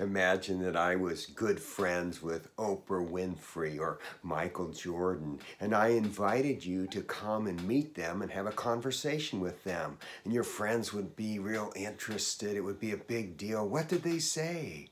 Imagine that I was good friends with Oprah Winfrey or Michael Jordan, and I invited you to come and meet them and have a conversation with them. And your friends would be real interested. It would be a big deal. What did they say?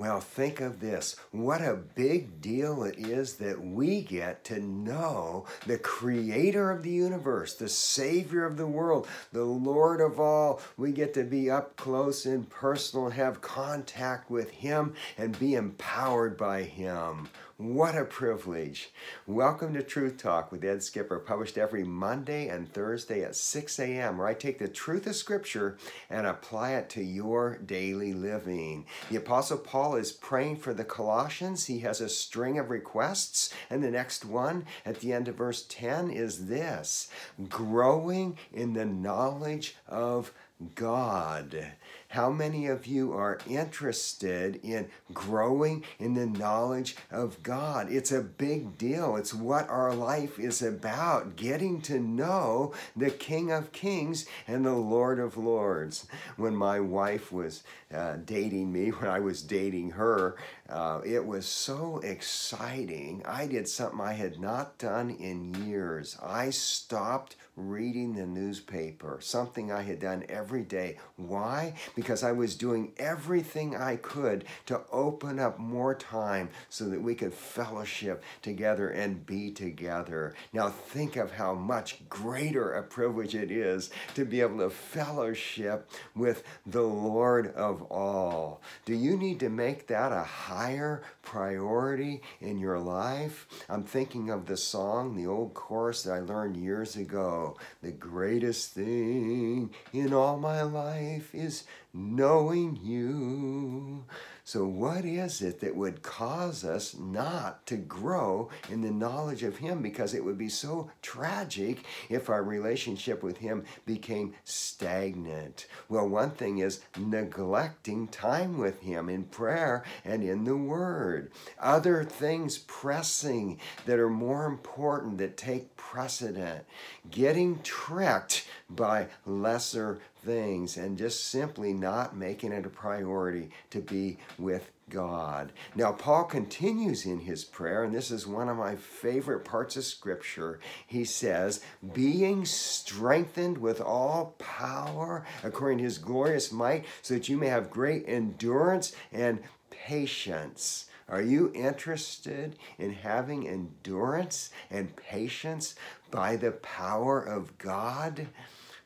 Well, think of this. What a big deal it is that we get to know the creator of the universe, the savior of the world, the Lord of all. We get to be up close and personal, have contact with him, and be empowered by him. What a privilege. Welcome to Truth Talk with Ed Skipper, published every Monday and Thursday at 6 a.m., where I take the truth of Scripture and apply it to your daily living. The Apostle Paul is praying for the Colossians. He has a string of requests, and the next one at the end of verse 10 is this growing in the knowledge of God. How many of you are interested in growing in the knowledge of God? It's a big deal. It's what our life is about getting to know the King of Kings and the Lord of Lords. When my wife was uh, dating me, when I was dating her, uh, it was so exciting. I did something I had not done in years. I stopped reading the newspaper, something I had done every day. Why? Because I was doing everything I could to open up more time so that we could fellowship together and be together. Now, think of how much greater a privilege it is to be able to fellowship with the Lord of all. Do you need to make that a higher priority in your life? I'm thinking of the song, the old chorus that I learned years ago. The greatest thing in all my life is knowing you. So, what is it that would cause us not to grow in the knowledge of Him? Because it would be so tragic if our relationship with Him became stagnant. Well, one thing is neglecting time with Him in prayer and in the Word. Other things pressing that are more important that take precedent. Getting tricked by lesser things and just simply not making it a priority to be with God. Now, Paul continues in his prayer, and this is one of my favorite parts of Scripture. He says, Being strengthened with all power according to his glorious might, so that you may have great endurance and patience. Are you interested in having endurance and patience by the power of God?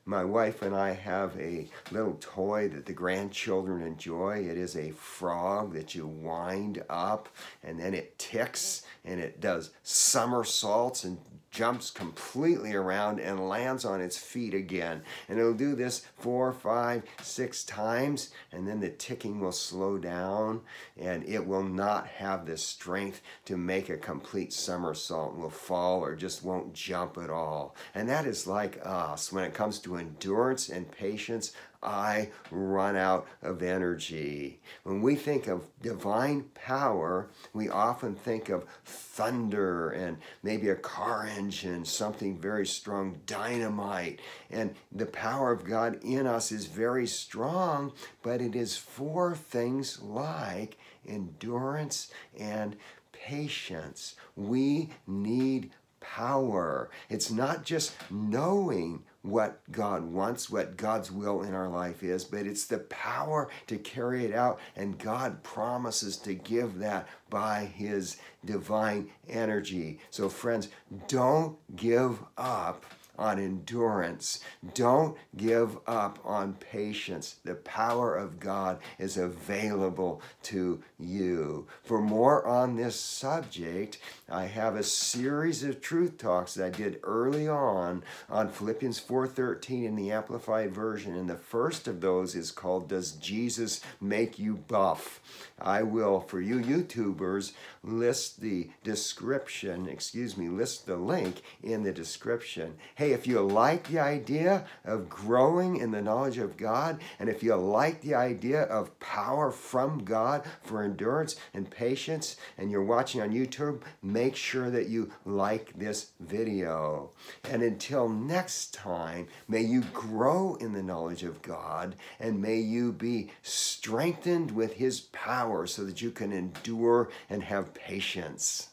My wife and I have a little toy that the grandchildren enjoy. It is a frog that you wind up and then it ticks and it does somersaults and jumps completely around and lands on its feet again. And it'll do this four, five, six times, and then the ticking will slow down and it will not have the strength to make a complete somersault, and will fall or just won't jump at all. And that is like us when it comes endurance and patience. I run out of energy. When we think of divine power, we often think of thunder and maybe a car engine, something very strong, dynamite. And the power of God in us is very strong, but it is for things like endurance and patience. We need power. It's not just knowing what God wants, what God's will in our life is, but it's the power to carry it out. And God promises to give that by His divine energy. So, friends, don't give up on endurance. Don't give up on patience. The power of God is available to you. For more on this subject, I have a series of truth talks that I did early on on Philippians 4:13 in the amplified version and the first of those is called Does Jesus Make You Buff? I will for you YouTubers list the description, excuse me, list the link in the description. Hey, Hey, if you like the idea of growing in the knowledge of God, and if you like the idea of power from God for endurance and patience, and you're watching on YouTube, make sure that you like this video. And until next time, may you grow in the knowledge of God, and may you be strengthened with His power so that you can endure and have patience.